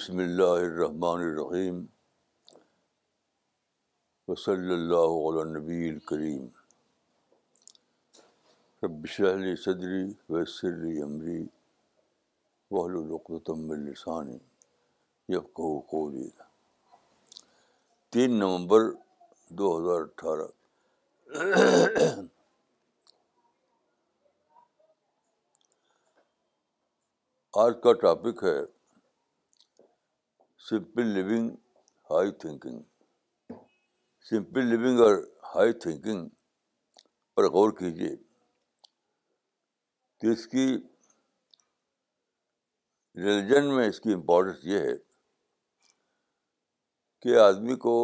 بسم اللہ الرحمٰن الرحیم وصلی اللہ اللّہ نبی الکریم بشحل صدری و عمری وحل القرۃم السانی یب قولی تین نومبر دو ہزار اٹھارہ آج کا ٹاپک ہے simple living high thinking simple living اور ہائی تھنکنگ پر غور کیجیے تو اس کی ریلیجن میں اس کی امپورٹینس یہ ہے کہ آدمی کو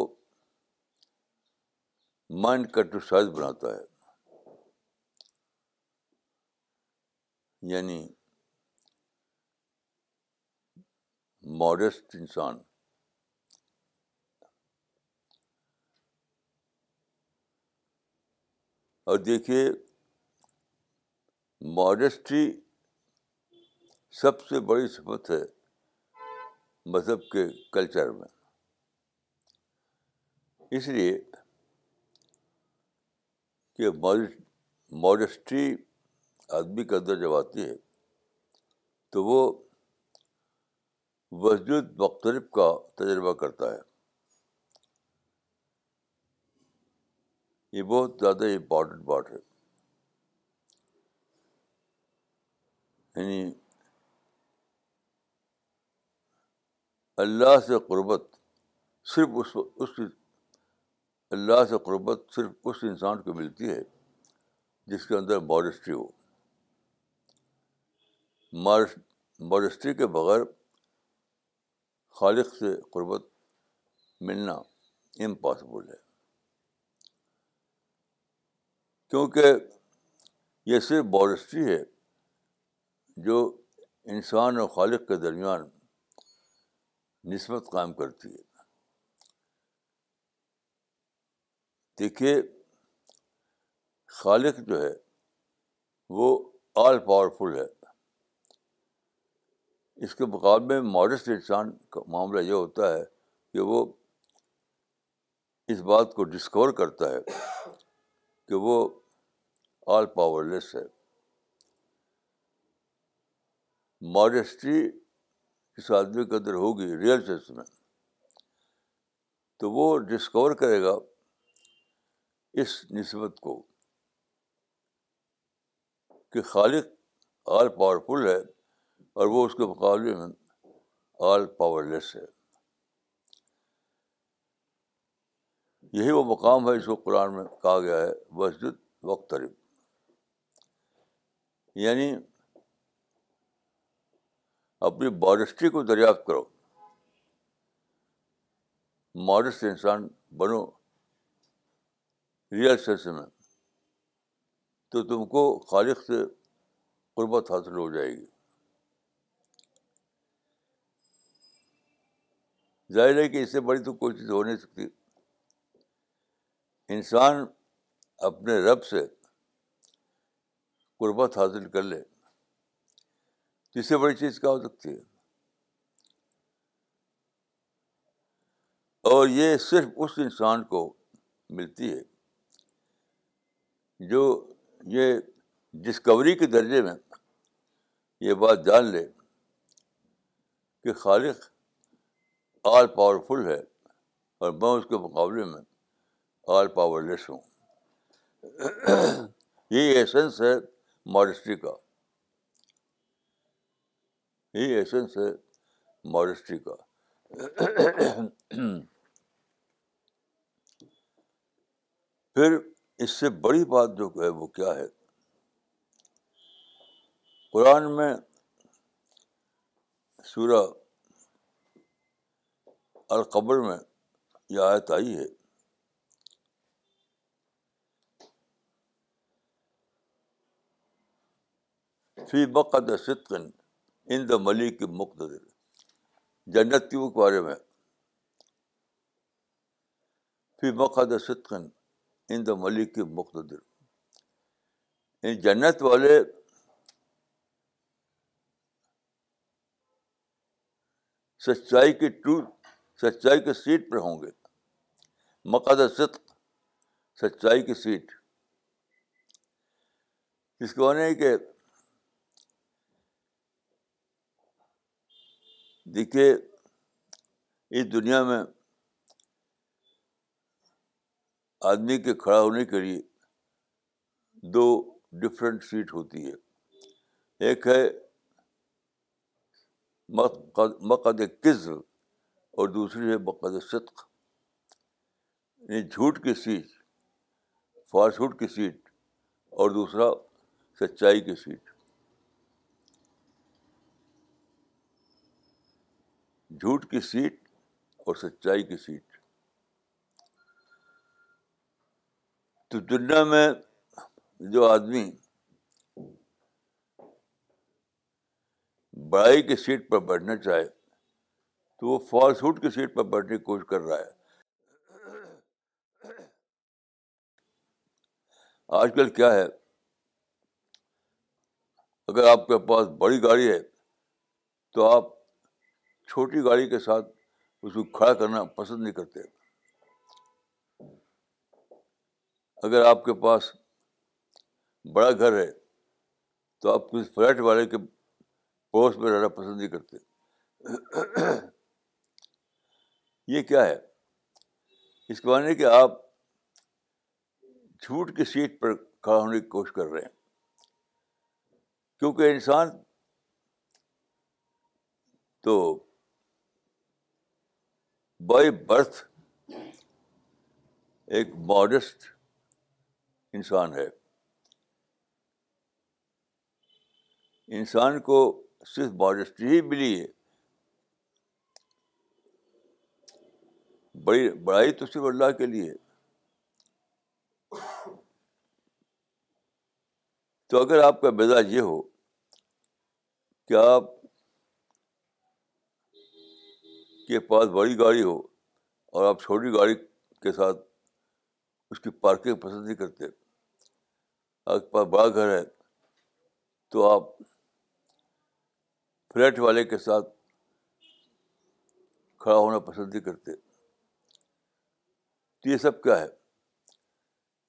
مائنڈ کا سائز بناتا ہے یعنی ماڈسٹ انسان اور دیکھیے ماڈسٹری سب سے بڑی سفت ہے مذہب کے کلچر میں اس لیے کہ ماڈسٹری آدمی کے اندر جب آتی ہے تو وہ وجود وسجدرب کا تجربہ کرتا ہے یہ بہت زیادہ امپورٹنٹ بات ہے یعنی اللہ سے قربت صرف اس اس اللہ سے قربت صرف اس انسان کو ملتی ہے جس کے اندر ہو ماڈسٹری کے بغیر خالق سے قربت ملنا امپاسبل ہے کیونکہ یہ صرف بارسٹی ہے جو انسان اور خالق کے درمیان نسبت قائم کرتی ہے دیکھیے خالق جو ہے وہ آل پاورفل ہے اس کے مقابلے میں ماڈسٹ انسان کا معاملہ یہ ہوتا ہے کہ وہ اس بات کو ڈسکور کرتا ہے کہ وہ آل پاور لیس ہے ماڈسٹی اس آدمی کے اندر ہوگی ریئل سینس میں تو وہ ڈسکور کرے گا اس نسبت کو کہ خالق آل پاورفل ہے اور وہ اس کے مقابلے میں آل پاور لیس ہے یہی وہ مقام ہے جس کو قرآن میں کہا گیا ہے مسجد وقت رب یعنی اپنی بارسٹری کو دریافت کرو ماڈسٹ انسان بنو ریئل سینس میں تو تم کو خالق سے قربت حاصل ہو جائے گی ظاہر ہے کہ اس سے بڑی تو کوئی چیز ہو نہیں سکتی انسان اپنے رب سے قربت حاصل کر لے اس سے بڑی چیز کیا ہو سکتی ہے اور یہ صرف اس انسان کو ملتی ہے جو یہ ڈسکوری کے درجے میں یہ بات جان لے کہ خالق آل پاورفل ہے اور میں اس کے مقابلے میں آل پاور لیس ہوں یہ ایسنس ہے ماڈسٹری کا یہ ماڈسٹری کا پھر اس سے بڑی بات جو ہے وہ کیا ہے قرآن میں سورہ القبر میں یہ آیت آئی ہے فی بقد صدقن ان دا ملک مقتدر جنت کی کے بارے میں فی بقد صدقن ان دا ملک کے مقتدر یعنی جنت والے سچائی کی ٹو سچائی کے سیٹ پہ ہوں گے مقد صدق سچائی کی سیٹ اس کو نہیں کہ دیکھیے اس دنیا میں آدمی کے کھڑا ہونے کے لیے دو ڈفرینٹ سیٹ ہوتی ہے ایک ہے مقد قز اور دوسری ہے بقد صدق یعنی جھوٹ کی سیٹ فاسفٹ کی سیٹ اور دوسرا سچائی کی سیٹ جھوٹ کی سیٹ اور سچائی کی سیٹ تو دنیا میں جو آدمی بڑائی کی سیٹ پر بیٹھنا چاہے تو وہ فالس ہوڈ کی سیٹ پر بیٹھنے کی کوشش کر رہا ہے آج کل کیا ہے اگر آپ کے پاس بڑی گاڑی ہے تو آپ چھوٹی گاڑی کے ساتھ اس کو کھڑا کرنا پسند نہیں کرتے اگر آپ کے پاس بڑا گھر ہے تو آپ کسی فلیٹ والے کے پڑوس میں رہنا پسند نہیں کرتے یہ کیا ہے اس کے معنی کہ آپ جھوٹ کی سیٹ پر کھڑا ہونے کی کوشش کر رہے ہیں کیونکہ انسان تو بائی برتھ ایک ماڈسٹ انسان ہے انسان کو صرف ماڈسٹ ہی ملی ہے بڑی بڑائی تو صرف اللہ کے لیے تو اگر آپ کا مزاج یہ ہو کہ آپ کے پاس بڑی گاڑی ہو اور آپ چھوٹی گاڑی کے ساتھ اس کی پارکنگ پسند نہیں کرتے آپ کے پاس بڑا گھر ہے تو آپ فلیٹ والے کے ساتھ کھڑا ہونا پسند نہیں کرتے یہ سب کیا ہے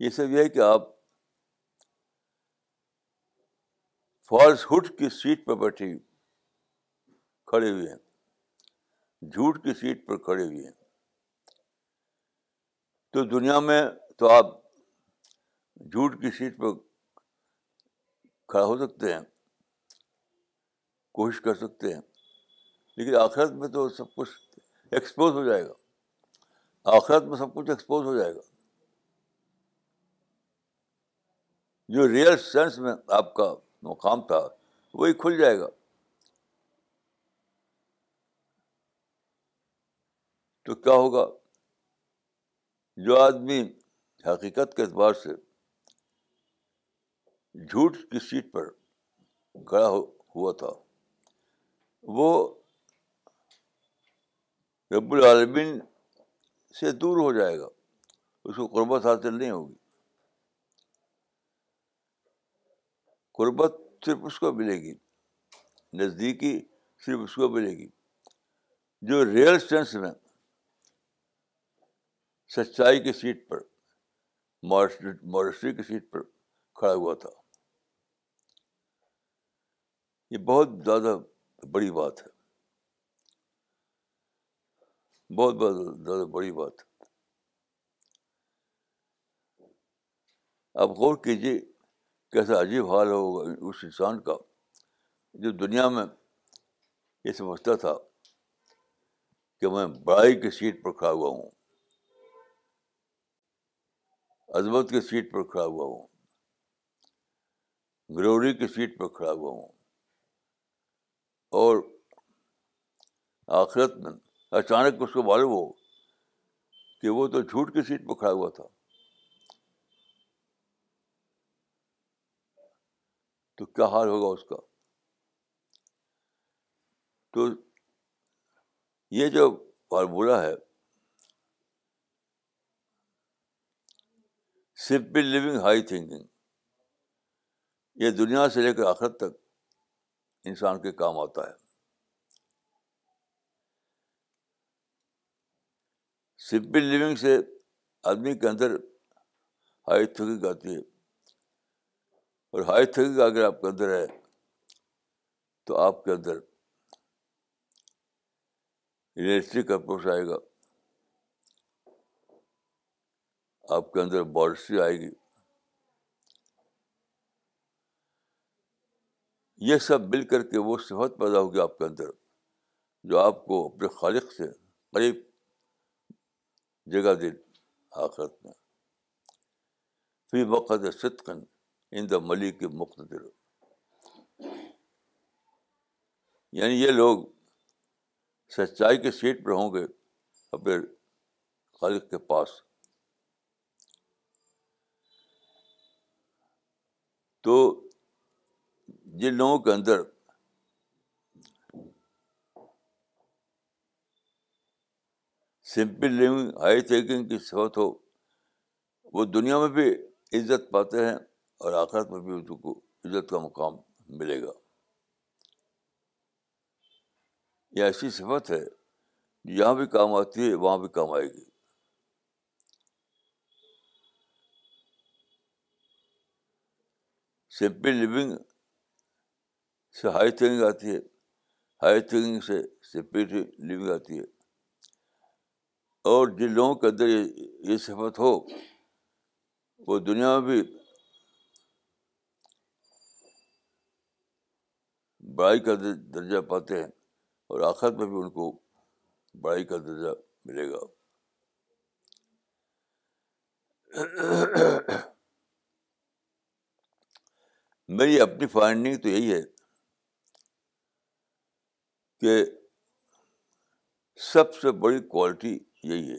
یہ سب یہ ہے کہ آپ فالس ہڈ کی سیٹ پر بیٹھے کھڑے ہوئے ہیں جھوٹ کی سیٹ پر کھڑے ہوئے ہیں تو دنیا میں تو آپ جھوٹ کی سیٹ پر کھڑا ہو سکتے ہیں کوشش کر سکتے ہیں لیکن آخرت میں تو سب کچھ ایکسپوز ہو جائے گا آخرت میں سب کچھ ایکسپوز ہو جائے گا جو ریئل سینس میں آپ کا مقام تھا وہی کھل جائے گا تو کیا ہوگا جو آدمی حقیقت کے اعتبار سے جھوٹ کی سیٹ پر کھڑا ہوا تھا وہ رب العالمین سے دور ہو جائے گا اس کو قربت حاصل نہیں ہوگی قربت صرف اس کو ملے گی نزدیکی صرف اس کو ملے گی جو ریئل سینس میں سچائی کی سیٹ پر مورسٹری کی سیٹ پر کھڑا ہوا تھا یہ بہت زیادہ بڑی بات ہے بہت بہت زیادہ بڑی بات اب غور کیجیے کیسا عجیب حال ہوگا اس انسان کا جو دنیا میں یہ سمجھتا تھا کہ میں بڑائی کی سیٹ پر کھڑا ہوا ہوں عظمت کی سیٹ پر کھڑا ہوا ہوں گروری کی سیٹ پر کھڑا ہوا ہوں اور آخرت میں اچانک اس کو معلوم ہو کہ وہ تو جھوٹ کی سیٹ پہ کھڑا ہوا تھا تو کیا حال ہوگا اس کا تو یہ جو فارمولہ ہے سمپل لیونگ ہائی تھنکنگ یہ دنیا سے لے کر آخرت تک انسان کے کام آتا ہے سمپل لیونگ سے آدمی کے اندر ہائی تھنکنگ آتی ہے اور ہائی تھنکنگ اگر آپ کے اندر ہے تو آپ کے اندر ان کا پروس آئے گا آپ کے اندر بالسی آئے گی یہ سب مل کر کے وہ صفت پیدا ہوگی آپ کے اندر جو آپ کو اپنے خالق سے قریب جگہ دل آخرت میں فی وقت ان دا ملک کے مقتدر یعنی یہ لوگ سچائی کے سیٹ پر ہوں گے اپنے خالق کے پاس تو جن لوگوں کے اندر سمپل لیونگ ہائی تھینکنگ کی صفت ہو وہ دنیا میں بھی عزت پاتے ہیں اور آخرت میں بھی ان کو عزت کا مقام ملے گا یہ ایسی صفت ہے جہاں بھی کام آتی ہے وہاں بھی کام آئے گی سمپل لیونگ سے ہائی تھنکنگ آتی ہے ہائی تھنکنگ سے سمپل لیونگ آتی ہے اور جن لوگوں کے اندر یہ صفت ہو وہ دنیا میں بھی بڑائی کا درجہ پاتے ہیں اور آخر میں بھی ان کو بڑائی کا درجہ ملے گا میری اپنی فائنڈنگ تو یہی ہے کہ سب سے بڑی کوالٹی یہی ہے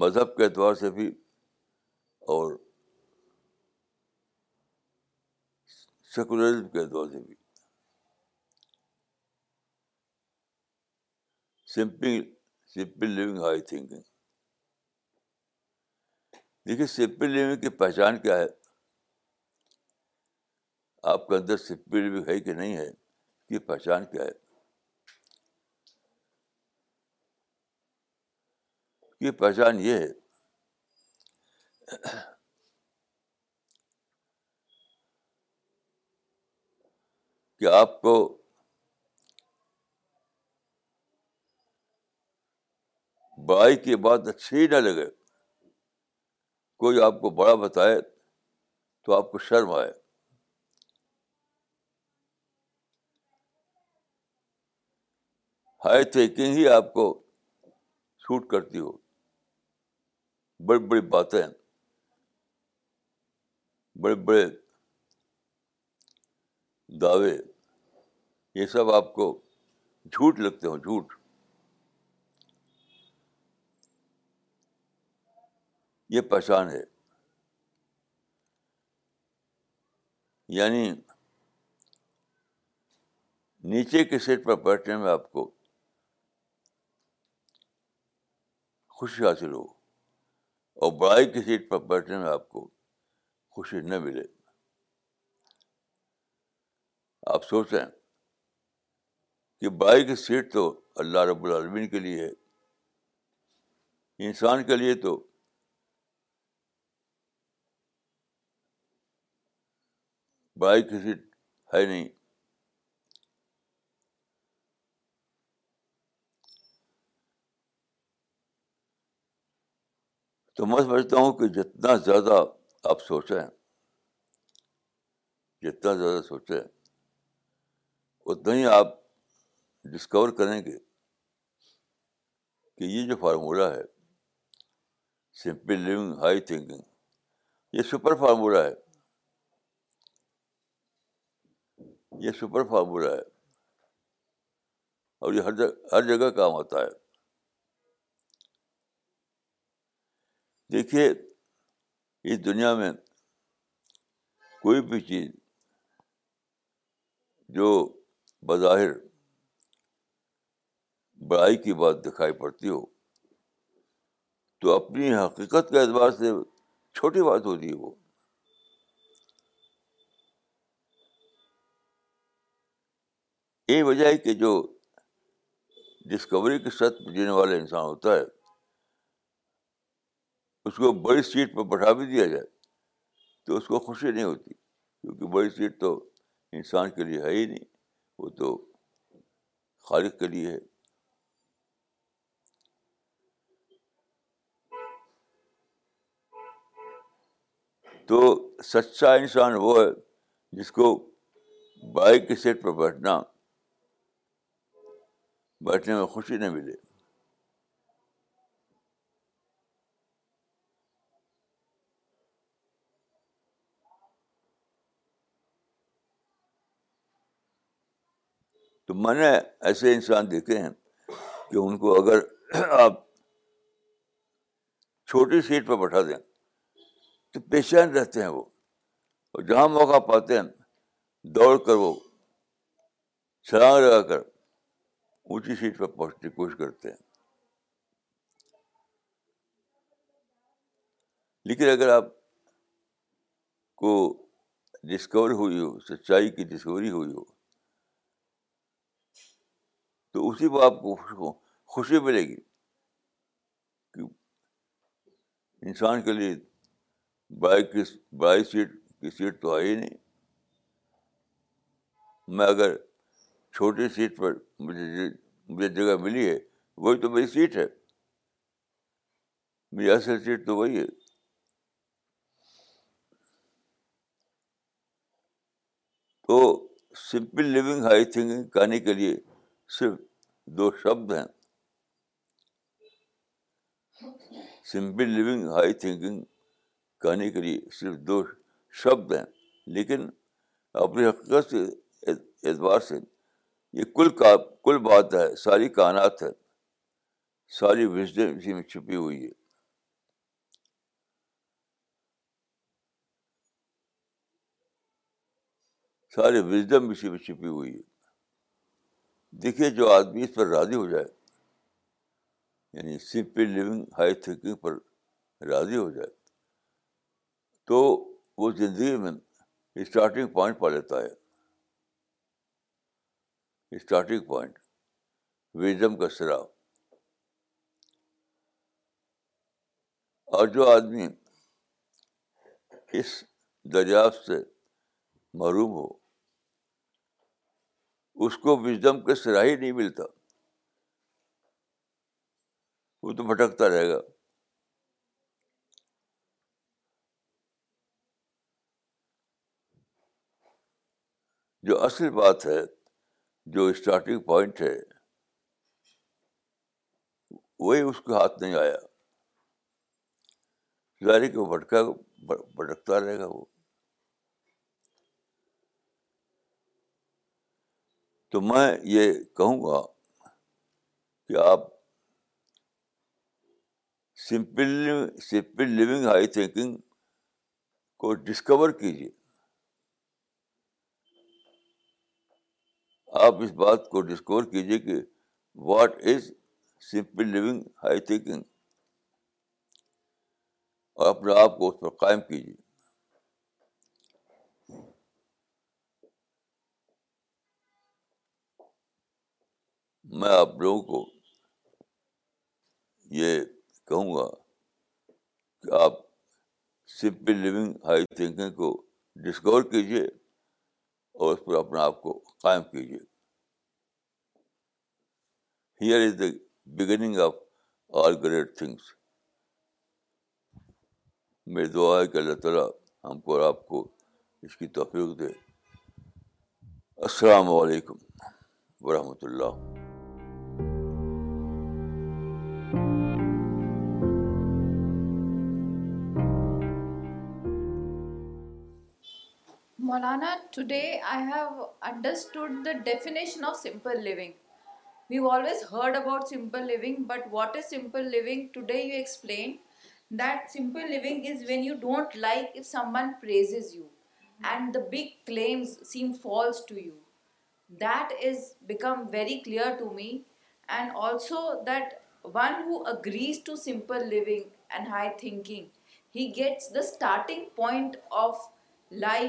مذہب کے اعتبار سے بھی اور سیکولرزم کے اعتبار سے بھی simple simple living high thinking دیکھیے سمپل لیونگ کی پہچان کیا ہے آپ کے اندر سمپل لیونگ ہے کہ نہیں ہے کہ پہچان کیا ہے کی پہچان یہ ہے کہ آپ کو بڑائی کی بات اچھی نہ لگے کوئی آپ کو بڑا بتائے تو آپ کو شرم آئے ہائی تھنکنگ ہی آپ کو شوٹ کرتی ہو بڑی بڑی باتیں بڑے بڑے دعوے یہ سب آپ کو جھوٹ لگتے ہو جھوٹ یہ پہچان ہے یعنی نیچے کے سیٹ پر بیٹھنے میں آپ کو خوشی حاصل ہو اور بڑائی کی سیٹ پر بیٹھنے میں آپ کو خوشی نہ ملے آپ سوچیں کہ بڑائی کی سیٹ تو اللہ رب العالمین کے لیے ہے انسان کے لیے تو بڑائی کی سیٹ ہے نہیں تو میں سمجھتا ہوں کہ جتنا زیادہ آپ سوچیں جتنا زیادہ سوچیں اتنا ہی آپ ڈسکور کریں گے کہ یہ جو فارمولہ ہے سمپل لیونگ ہائی تھنکنگ یہ سپر فارمولہ ہے یہ سپر فارمولہ ہے اور یہ ہر جگہ ہر جگہ کام آتا ہے دیکھیے اس دنیا میں کوئی بھی چیز جو بظاہر بڑائی کی بات دکھائی پڑتی ہو تو اپنی حقیقت کے اعتبار سے چھوٹی بات ہوتی ہے وہ یہی وجہ ہے کہ جو ڈسکوری کے ساتھ جینے والا انسان ہوتا ہے اس کو بڑی سیٹ پہ بٹھا بھی دیا جائے تو اس کو خوشی نہیں ہوتی کیونکہ بڑی سیٹ تو انسان کے لیے ہے ہی نہیں وہ تو خالق کے لیے ہے تو سچا انسان وہ ہے جس کو بائک کی سیٹ پر بیٹھنا بیٹھنے میں خوشی نہیں ملے تو میں نے ایسے انسان دیکھے ہیں کہ ان کو اگر آپ چھوٹی سیٹ پہ بٹھا دیں تو پیشین رہتے ہیں وہ اور جہاں موقع پاتے ہیں دوڑ کر وہ چھلانگ لگا کر اونچی سیٹ پہ پہنچنے کی کوشش کرتے ہیں لیکن اگر آپ کو ڈسکور ہوئی ہو سچائی کی ڈسکوری ہوئی ہو تو اسی پہ آپ کو خوشی ملے گی کہ انسان کے لیے بائک کی بائک سیٹ کی سیٹ تو آئی نہیں میں اگر چھوٹی سیٹ پر مجھے جی، مجھے جگہ ملی ہے وہی تو میری سیٹ ہے میری اصل سیٹ تو وہی ہے تو سمپل لیونگ ہائی تھنکنگ کہانی کے لیے صرف دو شبد ہیں سمپل لیونگ ہائی تھنکنگ کہنے کے لیے صرف دو شبد ہیں لیکن اپنی حقیقت اعتبار سے یہ کل کا کل بات ہے ساری کائنات ہے ساری وزڈم اسی میں چھپی ہوئی ہے سارے وزڈم اسی میں چھپی ہوئی ہے دیکھیے جو آدمی اس پر راضی ہو جائے یعنی سمپل لیونگ ہائی تھنکنگ پر راضی ہو جائے تو وہ زندگی میں اسٹارٹنگ پوائنٹ پا لیتا ہے اسٹارٹنگ پوائنٹ ویزم کا سرا اور جو آدمی اس دریافت سے محروم ہو اس کو وزڈم کے ہی نہیں ملتا وہ تو بھٹکتا رہے گا جو اصل بات ہے جو اسٹارٹنگ پوائنٹ ہے وہی اس کے ہاتھ نہیں آیا ظاہر کہ وہ بھٹکا بھٹکتا رہے گا وہ تو میں یہ کہوں گا کہ آپ simple simple living high thinking کو ڈسکور کیجیے آپ اس بات کو ڈسکور کیجیے کہ what is simple living high thinking اور اپنے آپ کو اس پر قائم کیجیے میں آپ لوگوں کو یہ کہوں گا کہ آپ سمپل لیونگ ہائی تھنکنگ کو ڈسکور کیجیے اور اس پر اپنے آپ کو قائم کیجیے here is the beginning of all great things میری دعا ہے کہ اللہ تعالیٰ ہم کو اور آپ کو اس کی توفیق دے السلام علیکم ورحمۃ اللہ Maulana, today I have understood the definition of simple living. We've always heard about simple living, but what is simple living? Today you explained that simple living is when you don't like if someone praises you and the big claims seem false to you. That is become very clear to me, and also that one who agrees to simple living and high thinking, he gets the starting point of دیکھیے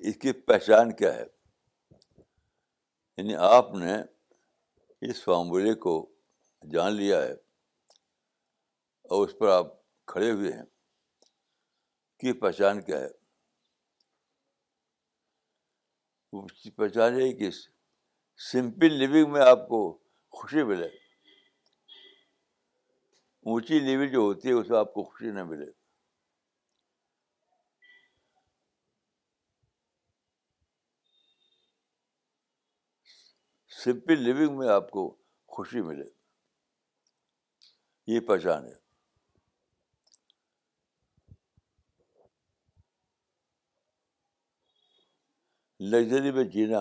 اس کی پہچان کیا ہے یعنی آپ نے اس فارمولے کو جان لیا ہے اور اس پر آپ کھڑے ہوئے ہیں کی پہچان کیا ہے پہچان یہ کہ سمپل لیونگ میں آپ کو خوشی ملے اونچی لیول جو ہوتی ہے اس میں آپ کو خوشی نہ ملے سمپل لیونگ میں آپ کو خوشی ملے یہ پہچان ہے لگژری میں جینا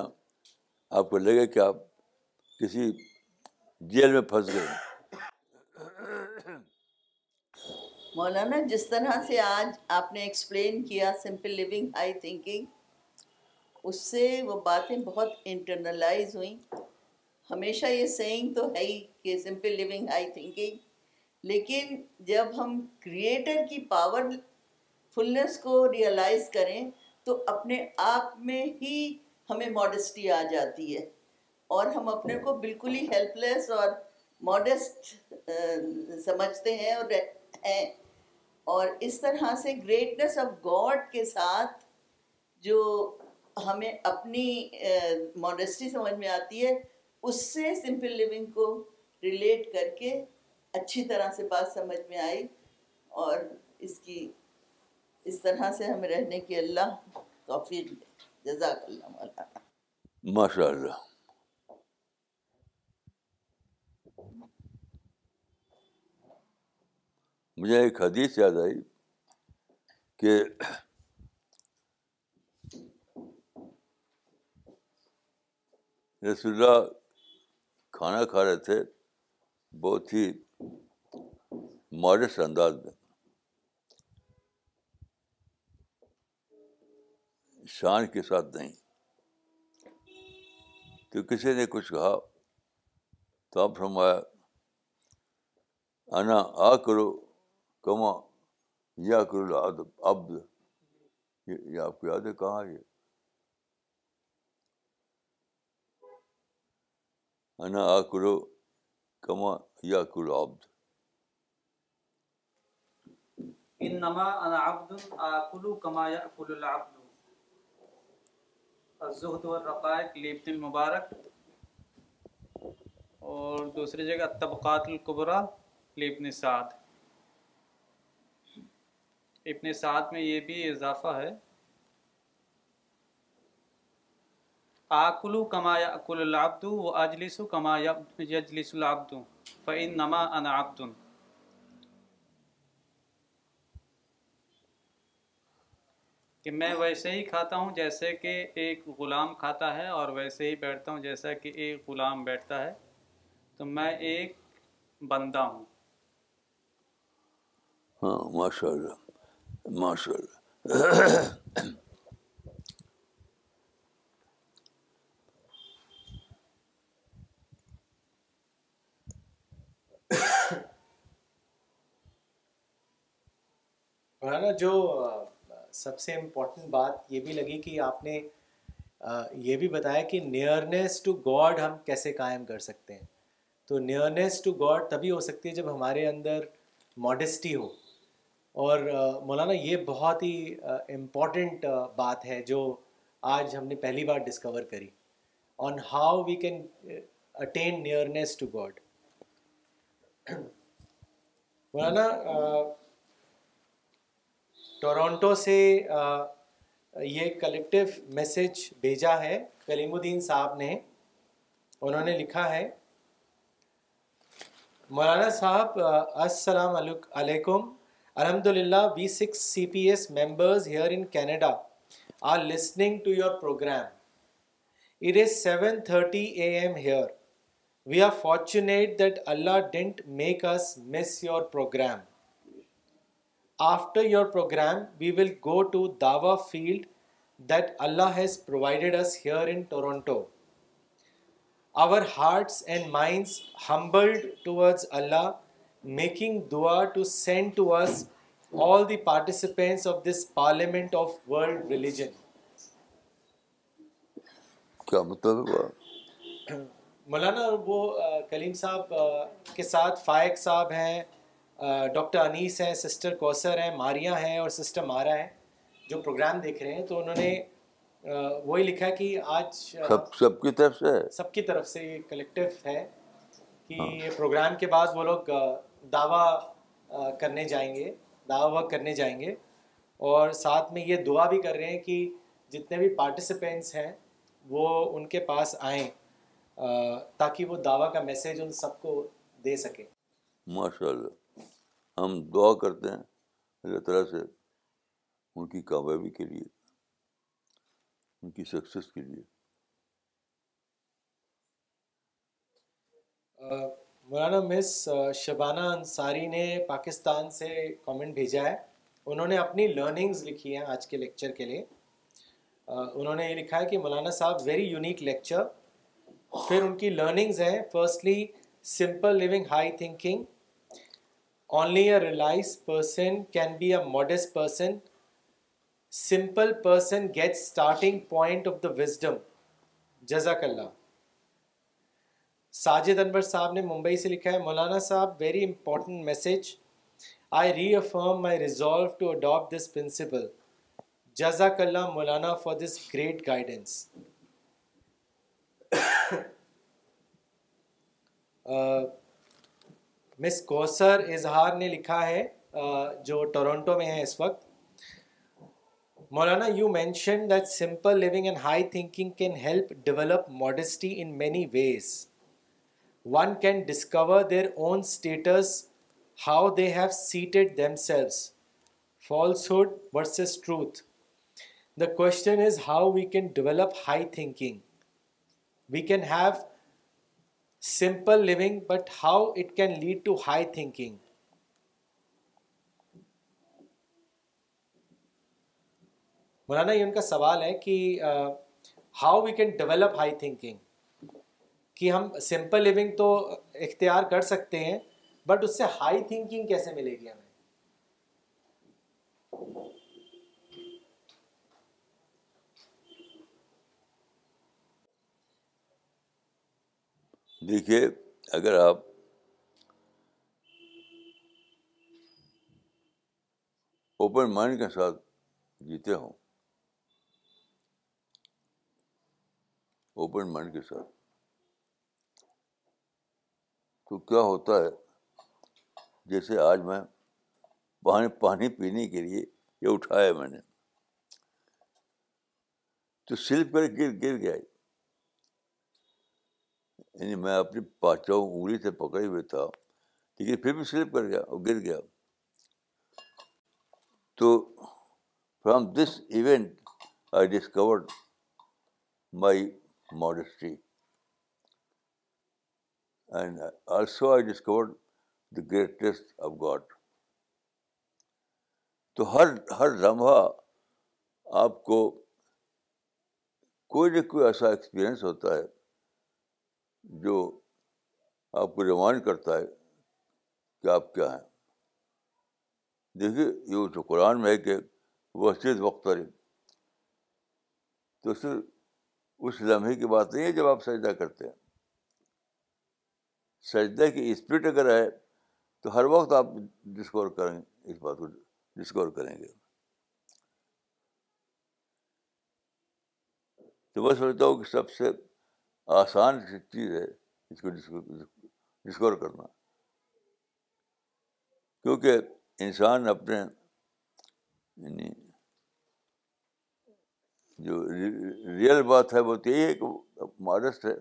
آپ کو لگے کہ آپ کسی جیل میں پھنس گئے مولانا جس طرح سے آج آپ نے ایکسپلین کیا سمپل لیونگ ہائی تھنکنگ اس سے وہ باتیں بہت انٹرنلائز ہوئیں ہمیشہ یہ سینگ تو ہے ہی کہ سمپل لیونگ ہائی تھنکنگ لیکن جب ہم کریٹر کی پاور فلنس کو ریئلائز کریں تو اپنے آپ میں ہی ہمیں ماڈسٹی آ جاتی ہے اور ہم اپنے کو بالکل ہی ہیلپ لیس اور ماڈسٹ سمجھتے ہیں اور ہیں اور اس طرح سے گریٹنس آف گاڈ کے ساتھ جو ہمیں اپنی ماڈسٹی سمجھ میں آتی ہے اس سے سمپل لیونگ کو ریلیٹ کر کے اچھی طرح سے بات سمجھ میں آئی اور اس کی اس طرح سے ہمیں رہنے کی اللہ توفیق مولانا ماشاء اللہ مجھے ایک حدیث یاد آئی کہ رسول اللہ کھانا کھا رہے تھے بہت ہی ماڈسٹ انداز میں شان کے ساتھ نہیں تو کسی نے کچھ کہا تو آپ فرمایا انا آ کرو کما یا کرو آدب اب یہ آپ کو یاد ہے کہاں یہ انا آ کرو کما یا کرو آبد انما انا عبد اكل كما ياكل العبد الزہد والرقائق لیبت المبارک اور دوسری جگہ طبقات القبرہ لیبن سعد ابن سعد میں یہ بھی اضافہ ہے آکلو کما یاکل العبد و اجلس یجلس العبد فعن نما انآب کہ میں ویسے ہی کھاتا ہوں جیسے کہ ایک غلام کھاتا ہے اور ویسے ہی بیٹھتا ہوں جیسا کہ ایک غلام بیٹھتا ہے تو میں ایک بندہ ہوں ہاں، ماشاء اللہ جو سب سے امپورٹنٹ بات یہ بھی لگی کہ آپ نے یہ بھی بتایا کہ نیئرنیس ٹو گاڈ ہم کیسے قائم کر سکتے ہیں تو نیئرنیس ٹو گاڈ تبھی ہو سکتی ہے جب ہمارے اندر ماڈیسٹی ہو اور مولانا یہ بہت ہی امپورٹنٹ بات ہے جو آج ہم نے پہلی بار ڈسکور کری on how we can attain nearness to God Maulana Toronto سے یہ کلیکٹیو میسج بھیجا ہے کلیم الدین صاحب نے انہوں نے لکھا ہے مولانا صاحب السلام علیکم الحمد للہ we six C P S members here in Canada are listening to your programme it is seven thirty A M here we are fortunate that Allah didn't make us miss your programme کیا مطلب مولانا وہ کلیم صاحب کے ساتھ فائق صاحب ہیں doctor انیس ہیں sister کوسر ہیں ماریا ہیں اور سسٹر مارا ہے جو پروگرام دیکھ رہے ہیں تو انہوں نے وہی لکھا کہ آج سب کی طرف سے سب کی طرف سے یہ کلیکٹو ہے کہ ہاں۔ پروگرام کے بعد وہ لوگ دعویٰ کرنے جائیں گے دعویٰ کرنے جائیں گے اور ساتھ میں یہ دعا بھی کر رہے ہیں کہ جتنے بھی پارٹیسپینٹس ہیں وہ ان کے پاس آئیں تاکہ وہ دعویٰ کا میسیج ان سب کو دے سکے ماشاء اللہ ہم دعا کرتے ہیں اللہ تعالیٰ سے ان کی کامیابی کے لیے ان کی سکسیس کے لیے مولانا مس شبانہ انصاری نے پاکستان سے کامنٹ بھیجا ہے انہوں نے اپنی لرننگز لکھی ہیں آج کے لیکچر کے لیے انہوں نے یہ لکھا ہے کہ مولانا صاحب ویری یونیک لیکچر پھر ان کی لرننگز ہیں firstly simple living high thinking Mumbai سے لکھا ہے مولانا صاحب very important message I principal جزاک اللہ Maulana for this great uh, Miss Kausar Izhar نے لکھا ہے جو ٹورنٹو میں ہے اس وقت Maulana you mention that simple living and high thinking can help develop modesty in many ways one can discover their own status how they have seated themselves falsehood versus truth the question is how we can develop high thinking we can have simple living but how it can lead to high thinking Maulana یہ ان کا سوال ہے کہ how we can develop high thinking کہ ہم simple living تو اختیار کر سکتے ہیں بٹ اس سے ہائی تھنکنگ کیسے ملے گی ہمیں دیکھیے اگر آپ اوپن مائنڈ کے ساتھ جیتے ہوں اوپن مائنڈ کے ساتھ تو کیا ہوتا ہے جیسے آج میں پانی پانی پینے کے لیے یہ اٹھایا میں نے تو سلپ کر گر گر گیا یعنی میں اپنی پانچوں انگلی سے پکڑے ہوئے تھا لیکن پھر بھی سلپ کر گیا اور گر گیا تو from this event I discovered my modesty and also I discovered the greatest of God تو ہر ہر لمحہ آپ کو کوئی نہ کوئی ایسا ایکسپیرئنس ہوتا ہے جو آپ کو ریمائنڈ کرتا ہے کہ آپ کیا ہیں دیکھیے یہ جو قرآن میں ہے کہ وہ چیز وقت کرے تو صرف اس لمحے کی بات نہیں ہے جب آپ سجدہ کرتے ہیں سجدہ کی اسپرٹ اگر ہے تو ہر وقت آپ ڈسکور کریں اس بات کو ڈسکور کریں گے تو میں سمجھتا ہوں کہ سب سے آسان چیز ہے اس کو ڈسکور کرنا کیونکہ انسان اپنے یعنی جو ریئل بات ہے وہ تو یہی کہ مارسٹ ہے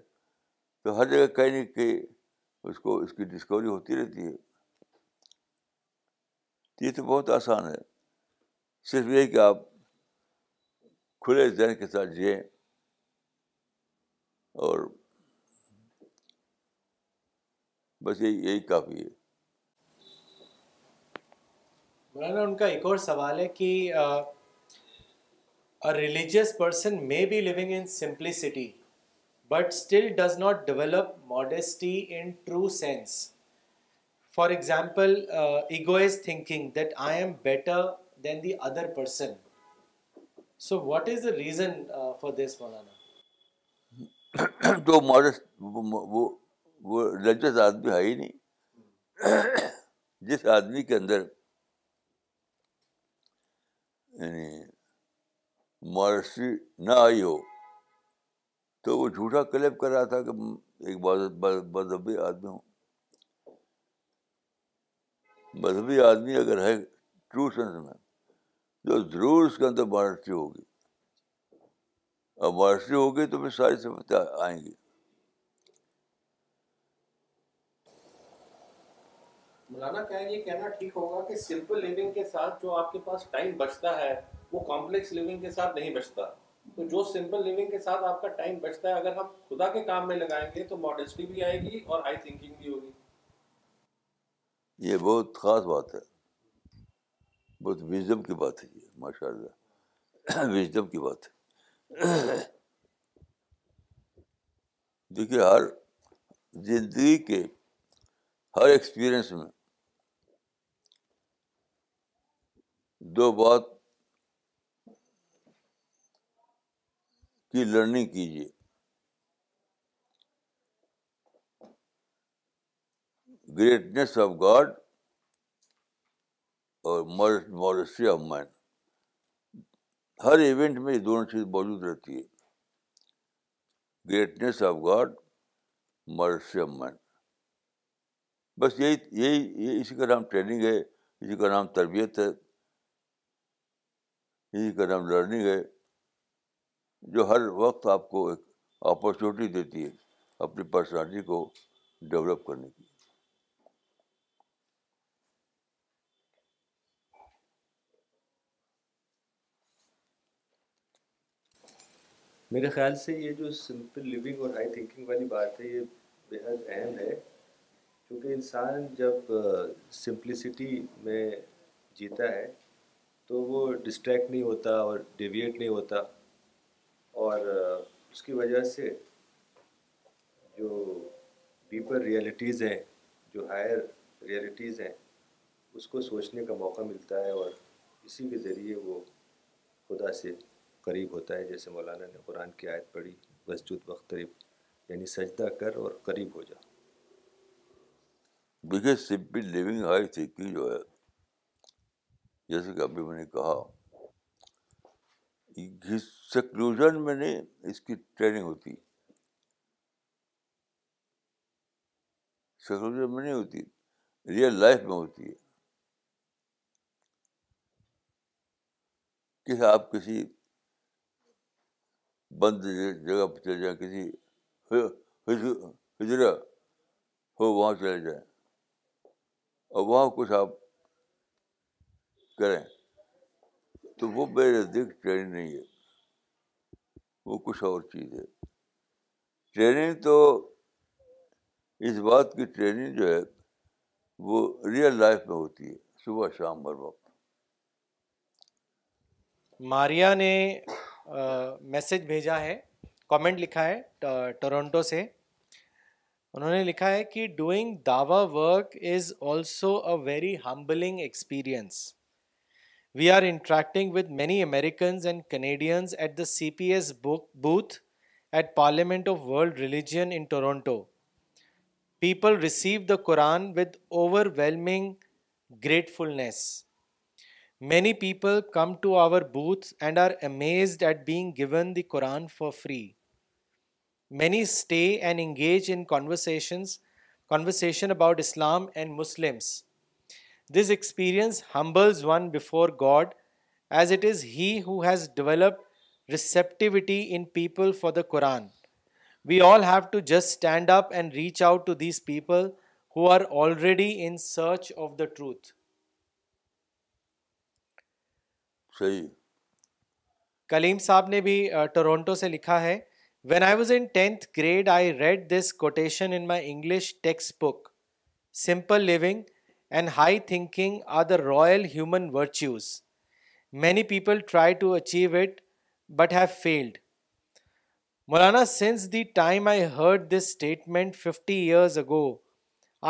تو ہر جگہ کہیں نہ کہیں اس کو اس کی ڈسکوری ہوتی رہتی ہے یہ تو بہت آسان ہے صرف یہ کہ آپ کھلے ذہن کے ساتھ جئیں اور بس یہی یہی کافی ہے مولانا ان کا ایک اور سوال ہے کہ religious person may be living in simplicity but still does not develop modesty in true sense for example egoist thinking that I am better than the other person so what is the reason for this Maulana تو modest وہ وہ لچس آدمی ہے ہی نہیں جس آدمی کے اندر یعنی مارسی نہ آئی ہو تو وہ جھوٹا کلیپ کر رہا تھا کہ ایک مذہبی آدمی ہوں مذہبی آدمی اگر ہے ٹرو سینس میں تو ضرور اس کے اندر مارسی ہوگی اور معاشرے ٹائم بچتا ہے اگر ہم خدا کے کام میں لگائیں گے تو ماڈیسٹی بھی آئے گی اور دیکھیے ہر زندگی کے ہر ایکسپیرئنس میں دو بات کی لرننگ کیجیے گریٹنیس آف گاڈ اور Morsi of main Hare event میں یہ دونوں چیز موجود رہتی ہے greatness of God mercy of man بس یہی یہی یہ اسی کا نام ٹریننگ ہے اسی کا نام تربیت ہے اسی کا نام لرننگ ہے جو ہر وقت آپ کو ایک اپرچونیٹی دیتی ہے اپنی پرسنالٹی کو ڈیولپ کرنے کی میرے خیال سے یہ جو سمپل لیونگ اور ہائی تھنکنگ والی بات ہے یہ حد اہم ہے کیونکہ انسان جب سمپلسٹی میں جیتا ہے تو وہ ڈسٹریکٹ نہیں ہوتا اور ڈیویٹ نہیں ہوتا اور اس کی وجہ سے جو ڈیپر ریئلٹیز ہیں جو ہائر ریئلٹیز ہیں اس کو سوچنے کا موقع ملتا ہے اور اسی کے ذریعے وہ خدا سے قریب ہوتا ہے جیسے مولانا نے قرآن کی آیت پڑھی یعنی سجدہ کر اور قریب ہو جا سمپل لیونگ آئی جو ہے جیسے کہ ابھی میں نے کہا سکلوژن میں نے اس کی ٹریننگ ہوتی سکلوژن میں نہیں ہوتی ریئل لائف میں ہوتی ہے کہ آپ کسی بند جگہ پہ چلے جائیں کسی ہجرا ہو وہاں چلے جائیں اور وہاں کچھ آپ کریں تو وہ بے نزدیک ٹریننگ نہیں ہے وہ کچھ اور چیز ہے ٹریننگ تو اس بات کی ٹریننگ جو ہے وہ ریئل لائف میں ہوتی ہے صبح شام ہر وقت ماریا نے میسج بھیجا ہے کومنٹ لکھا ہے ٹورنٹو سے انہوں نے لکھا ہے کہ doing Dawa work is also a very humbling experience we are interacting with many Americans and Canadians at the C P S book booth at Parliament of World Religion in Toronto people receive the Quran with overwhelming gratefulness Many people come to our booths and are amazed at being given the Quran for free. Many stay and engage in conversation about Islam and Muslims. This experience humbles one before God, as it is He who has developed receptivity in people for the Quran. We all have to just stand up and reach out to these people who are already in search of the truth. صحیح کلیم صاحب نے بھی Toronto سے لکھا ہے when I was in tenth grade I read this quotation in my English textbook simple living and high thinking are the royal human virtues many people try to achieve it but have failed Maulana since the time I heard this statement fifty years ago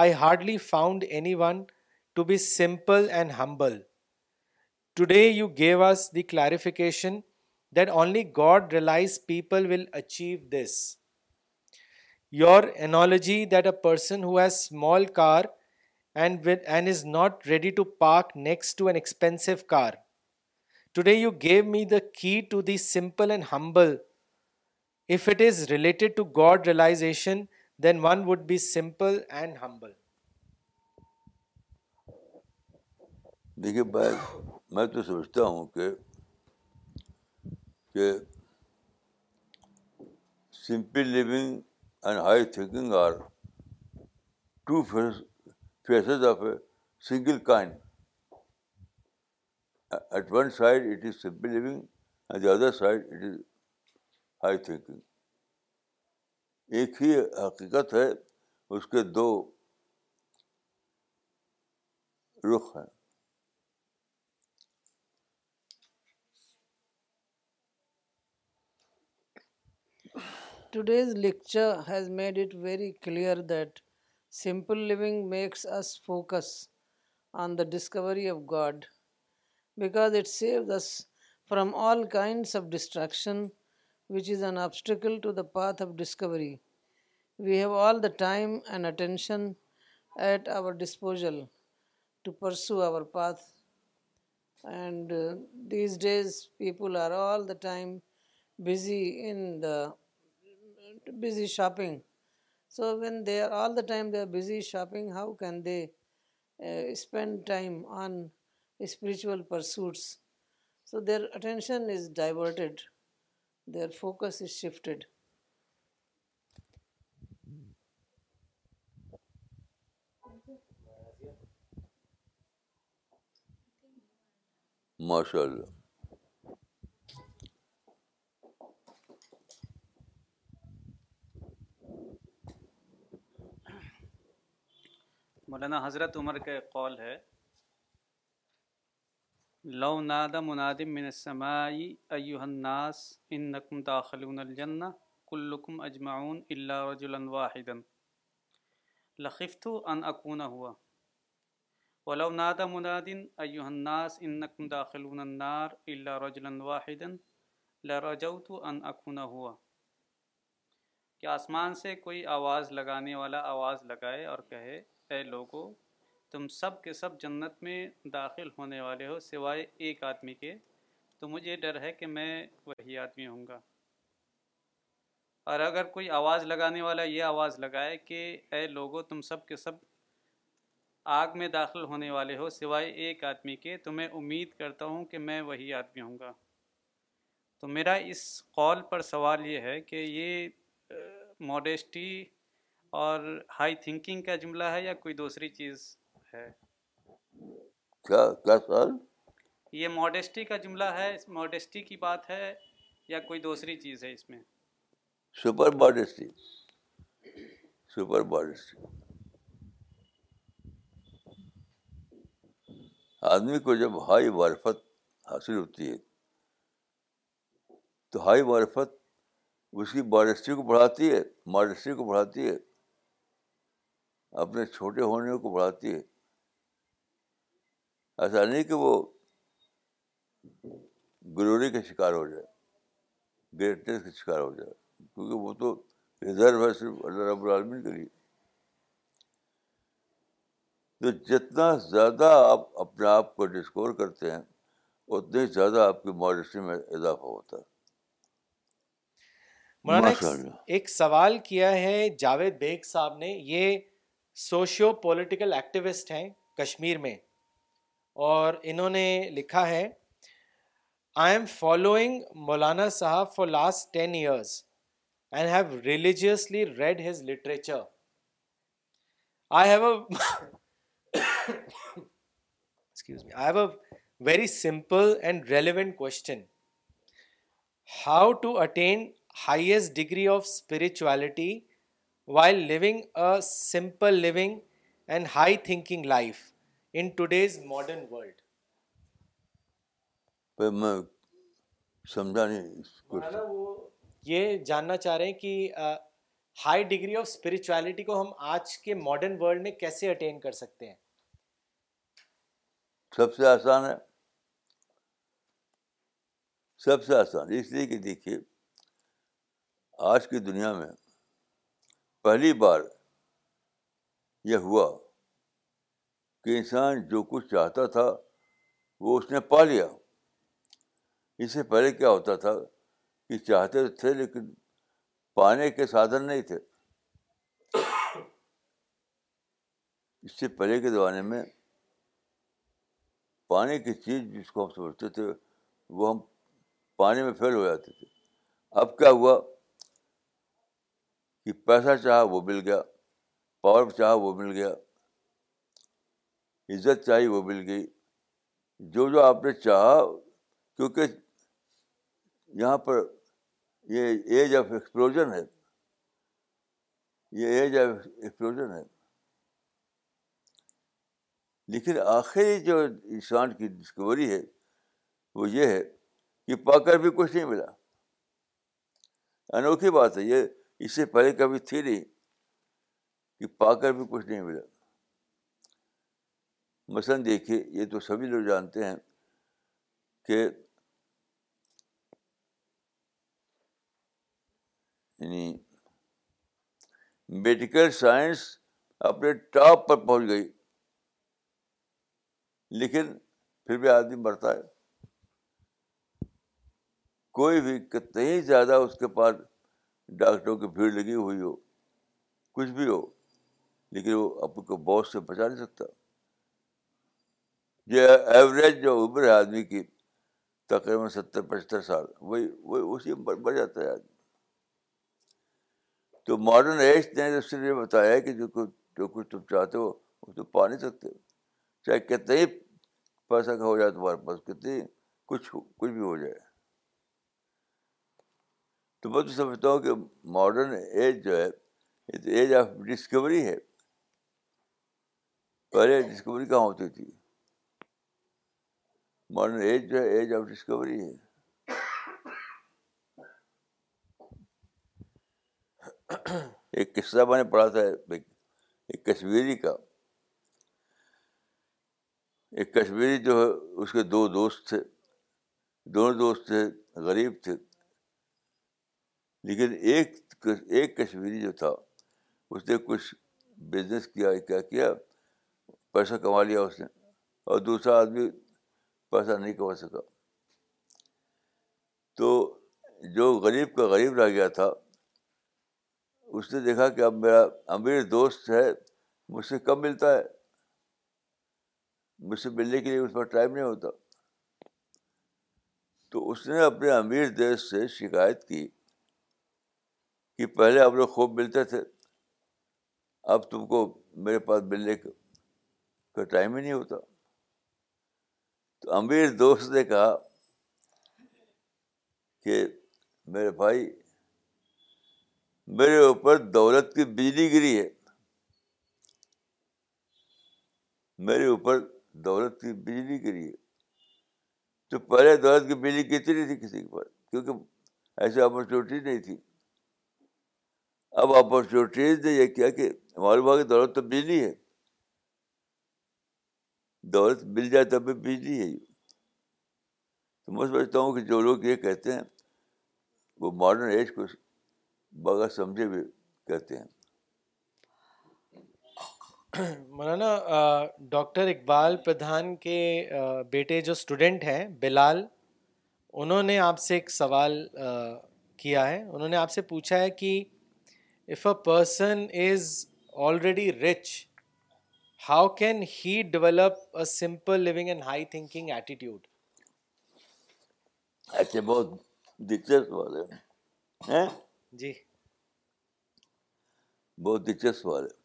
I hardly found anyone to be simple and humble Today you gave us the clarification that only God realized people will achieve this. Your analogy that a person who has small car and is not ready to park next to an expensive car. Today you gave me the key to the simple and humble. If it is related to God realization, then one would be simple and humble. دیکھیے میں تو سمجھتا ہوں کہ کہ simple living and high thinking are two faces of a single coin at one side it is simple living and the other side it is high thinking ایک ہی حقیقت ہے اس کے دو رخ ہیں Today's lecture has made it very clear that simple living makes us focus on the discovery of God, because it saves us from all kinds of distraction, which is an obstacle to the path of discovery. We have all the time and attention at our disposal to pursue our path, and uh, these days people are all the time busy in the busy shopping. So when they are all the time they are busy shopping, how can they uh, spend time on spiritual pursuits? So their attention is diverted, their focus is shifted. MashaAllah. مولانا حضرت عمر کا ایک قول ہے لو نادا منادم من السمائی ایوہ الناس income داخلون الجنہ کلکم اجمعون الا رجلا واحدا لخفتو ان اکون ہوا ولو نادا نادہ منادن الناس انکم داخلون النار الا النار اللہ لرجوتو ان اکون ہوا کہ آسمان سے کوئی آواز لگانے والا آواز لگائے اور کہے اے لوگو تم سب کے سب جنت میں داخل ہونے والے ہو سوائے ایک آدمی کے تو مجھے ڈر ہے کہ میں وہی آدمی ہوں گا اور اگر کوئی آواز لگانے والا یہ آواز لگائے کہ اے لوگو تم سب کے سب آگ میں داخل ہونے والے ہو سوائے ایک آدمی کے تو میں امید کرتا ہوں کہ میں وہی آدمی ہوں گا تو میرا اس قول پر سوال یہ ہے کہ یہ موڈیسٹی اور ہائی تھنکنگ کا جملہ ہے یا کوئی دوسری چیز ہے کیا کیا سوال یہ ماڈیسٹی کا جملہ ہے ماڈیسٹی کی بات ہے یا کوئی دوسری چیز ہے اس میں سپر سپر ماڈیسٹی ماڈیسٹی آدمی کو جب ہائی وارفت حاصل ہوتی ہے تو ہائی وارفت اس کی ماڈیسٹی کو بڑھاتی ہے ماڈیسٹی کو بڑھاتی ہے اپنے چھوٹے ہونے کو بڑھاتی ہے ایسا نہیں کہ وہ گلوری کا شکار ہو جائے گریٹنیس کا شکار ہو جائے کیونکہ وہ تو ریزرو ہے صرف اللہ رب العالمین کے لیے تو جتنا زیادہ آپ اپنے آپ کو ڈسکور کرتے ہیں اتنے زیادہ آپ کی معاشرے میں اضافہ ہوتا ہے مولانا ایک سوال کیا ہے جاوید بیگ صاحب نے یہ سوشیو پولیٹیکل ایکٹیوسٹ ہیں کشمیر میں اور انہوں نے لکھا ہے آئی ایم فالوئنگ مولانا صاحب for last ten years and have religiously read his literature I have a I have a very simple and relevant question how to attain highest degree of spirituality while living living a simple and high thinking life in today's modern world یہ جاننا چاہ رہے ہیں کہ high degree of spirituality کو ہم آج کے ماڈرن ورلڈ میں کیسے اٹین کر سکتے ہیں سب سے آسان ہے سب سے آسان اس لیے کہ دیکھیے آج کی دنیا میں پہلی بار یہ ہوا کہ انسان جو کچھ چاہتا تھا وہ اس نے پا لیا اس سے پہلے کیا ہوتا تھا کہ چاہتے تو تھے لیکن پانے کے سادھن نہیں تھے اس سے پہلے کے زمانے میں پانی کی چیز جس کو ہم سمجھتے تھے وہ ہم پانی میں فیل ہو جاتے تھے اب کیا ہوا کہ پیسہ چاہا وہ مل گیا پاور چاہا وہ مل گیا عزت چاہی وہ مل گئی جو جو آپ نے چاہا کیونکہ یہاں پر یہ ایج آف ایکسپلوژن ہے یہ ایج آف ایکسپلوژن ہے لیکن آخری جو انسان کی ڈسکوری ہے وہ یہ ہے کہ پا کر بھی کچھ نہیں ملا انوکھی بات ہے یہ اس سے پہلے کبھی تھی نہیں کہ پا کر بھی کچھ نہیں ملا مثلاً دیکھیے یہ تو سبھی لوگ جانتے ہیں کہ یعنی میڈیکل سائنس اپنے ٹاپ پر پہنچ گئی لیکن پھر بھی آدمی مرتا ہے کوئی بھی کتنے ہی زیادہ اس کے پاس ڈاکٹروں کی بھیڑ لگی ہوئی ہو کچھ بھی ہو لیکن وہ اپنے باس سے بچا نہیں سکتا یہ ایوریج جو عمر ہے آدمی کی تقریباً ستر پچہتر سال وہی وہی اسی عمر بڑھ جاتا ہے آدمی تو ماڈرن ایج نے اس یہ بتایا کہ جو کچھ تم چاہتے ہو وہ تم پا نہیں سکتے چاہے کتنے ہی پیسہ کا ہو جائے تمہارے پاس کتنے کچھ کچھ بھی ہو جائے تو میں تو سمجھتا ہوں کہ ماڈرن ایج جو ہے یہ تو ایج آف ڈسکوری ہے پہلے ڈسکوری کہاں ہوتی تھی ماڈرن ایج جو ہے ایج آف ڈسکوری ہے ایک قصہ میں نے پڑھا تھا ایک کشمیری کا ایک کشمیری جو ہے اس کے دو دوست تھے دونوں دوست تھے غریب تھے لیکن ایک ایک کشمیری جو تھا اس نے کچھ بزنس کیا کیا کیا پیسہ کما لیا اس نے اور دوسرا آدمی پیسہ نہیں کما سکا تو جو غریب کا غریب رہ گیا تھا اس نے دیکھا کہ اب میرا امیر دوست ہے مجھ سے کم ملتا ہے مجھ سے ملنے کے لیے اس پر ٹائم نہیں ہوتا تو اس نے اپنے امیر دیش سے شکایت کی کہ پہلے آپ لوگ خوب ملتے تھے اب تم کو میرے پاس ملنے کا ٹائم ہی نہیں ہوتا تو امیر دوست نے کہا کہ میرے بھائی میرے اوپر دولت کی بجلی گری ہے میرے اوپر دولت کی بجلی گری ہے تو پہلے دولت کی بجلی گرتی نہیں تھی کسی کے پاس کیونکہ ایسی اپورچونیٹی نہیں تھی اب نے یہ کیا کہ ہمارے دولت تو بجلی ہے دولت مل جائے تب بھی بجلی ہے میں سمجھتا ہوں کہ جو لوگ یہ کہتے ہیں وہ ماڈرن ایج کو بغیر سمجھے بھی کہتے ہیں مولانا ڈاکٹر اقبال پردھان کے بیٹے جو اسٹوڈنٹ ہیں بلال انہوں نے آپ سے ایک سوال کیا ہے انہوں نے آپ سے پوچھا ہے کہ if a person is already rich how can he develop a simple living and high thinking attitude ایسے بہت دلچسپ سوال ہے جی بہت دلچسپ سوال ہے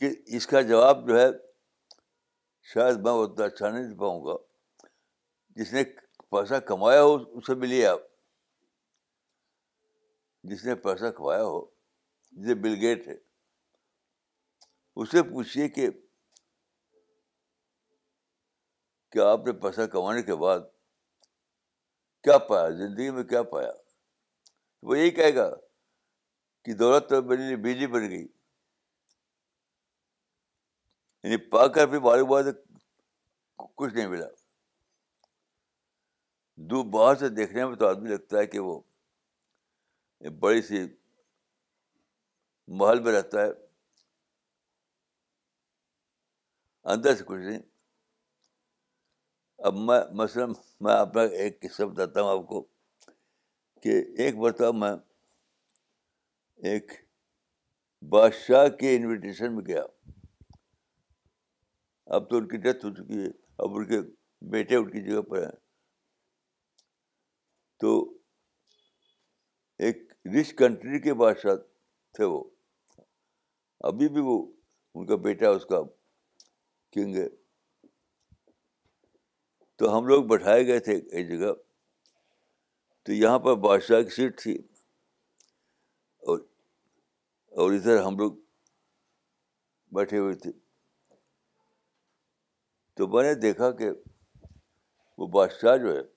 کہ اس کا جواب جو ہے شاید میں اتنا اچھا نہیں دے پاؤں گا جس نے پیسہ کمایا ہو اسے ملیے آپ جس نے پیسہ کمایا ہو جسے بل گیٹ ہے اس سے پوچھیے کہ آپ نے پیسہ کمانے کے بعد کیا پایا زندگی میں کیا پایا وہ یہی کہے گا کہ دولت تو میرے لیے بجلی بن گئی یعنی پا کر بھی بارو بار کچھ نہیں ملا دو باہر سے دیکھنے میں تو آدمی لگتا ہے کہ وہ بڑی سی محل میں رہتا ہے اندر سے کچھ نہیں اب میں مثلاً میں اپنا ایک قصہ بتاتا ہوں آپ کو کہ ایک مرتبہ میں ایک بادشاہ کے انویٹیشن میں گیا اب تو ان کی ڈیتھ ہو چکی ہے اب ان کے بیٹے ان کی جگہ پر ہیں تو ایک رچ کنٹری کے بادشاہ تھے وہ ابھی بھی وہ ان کا بیٹا اس کا کنگ ہے تو ہم لوگ بٹھائے گئے تھے ایک جگہ تو یہاں پر بادشاہ کی سیٹ تھی اور اور ادھر ہم لوگ بیٹھے ہوئے تھے تو میں نے دیکھا کہ وہ بادشاہ جو ہے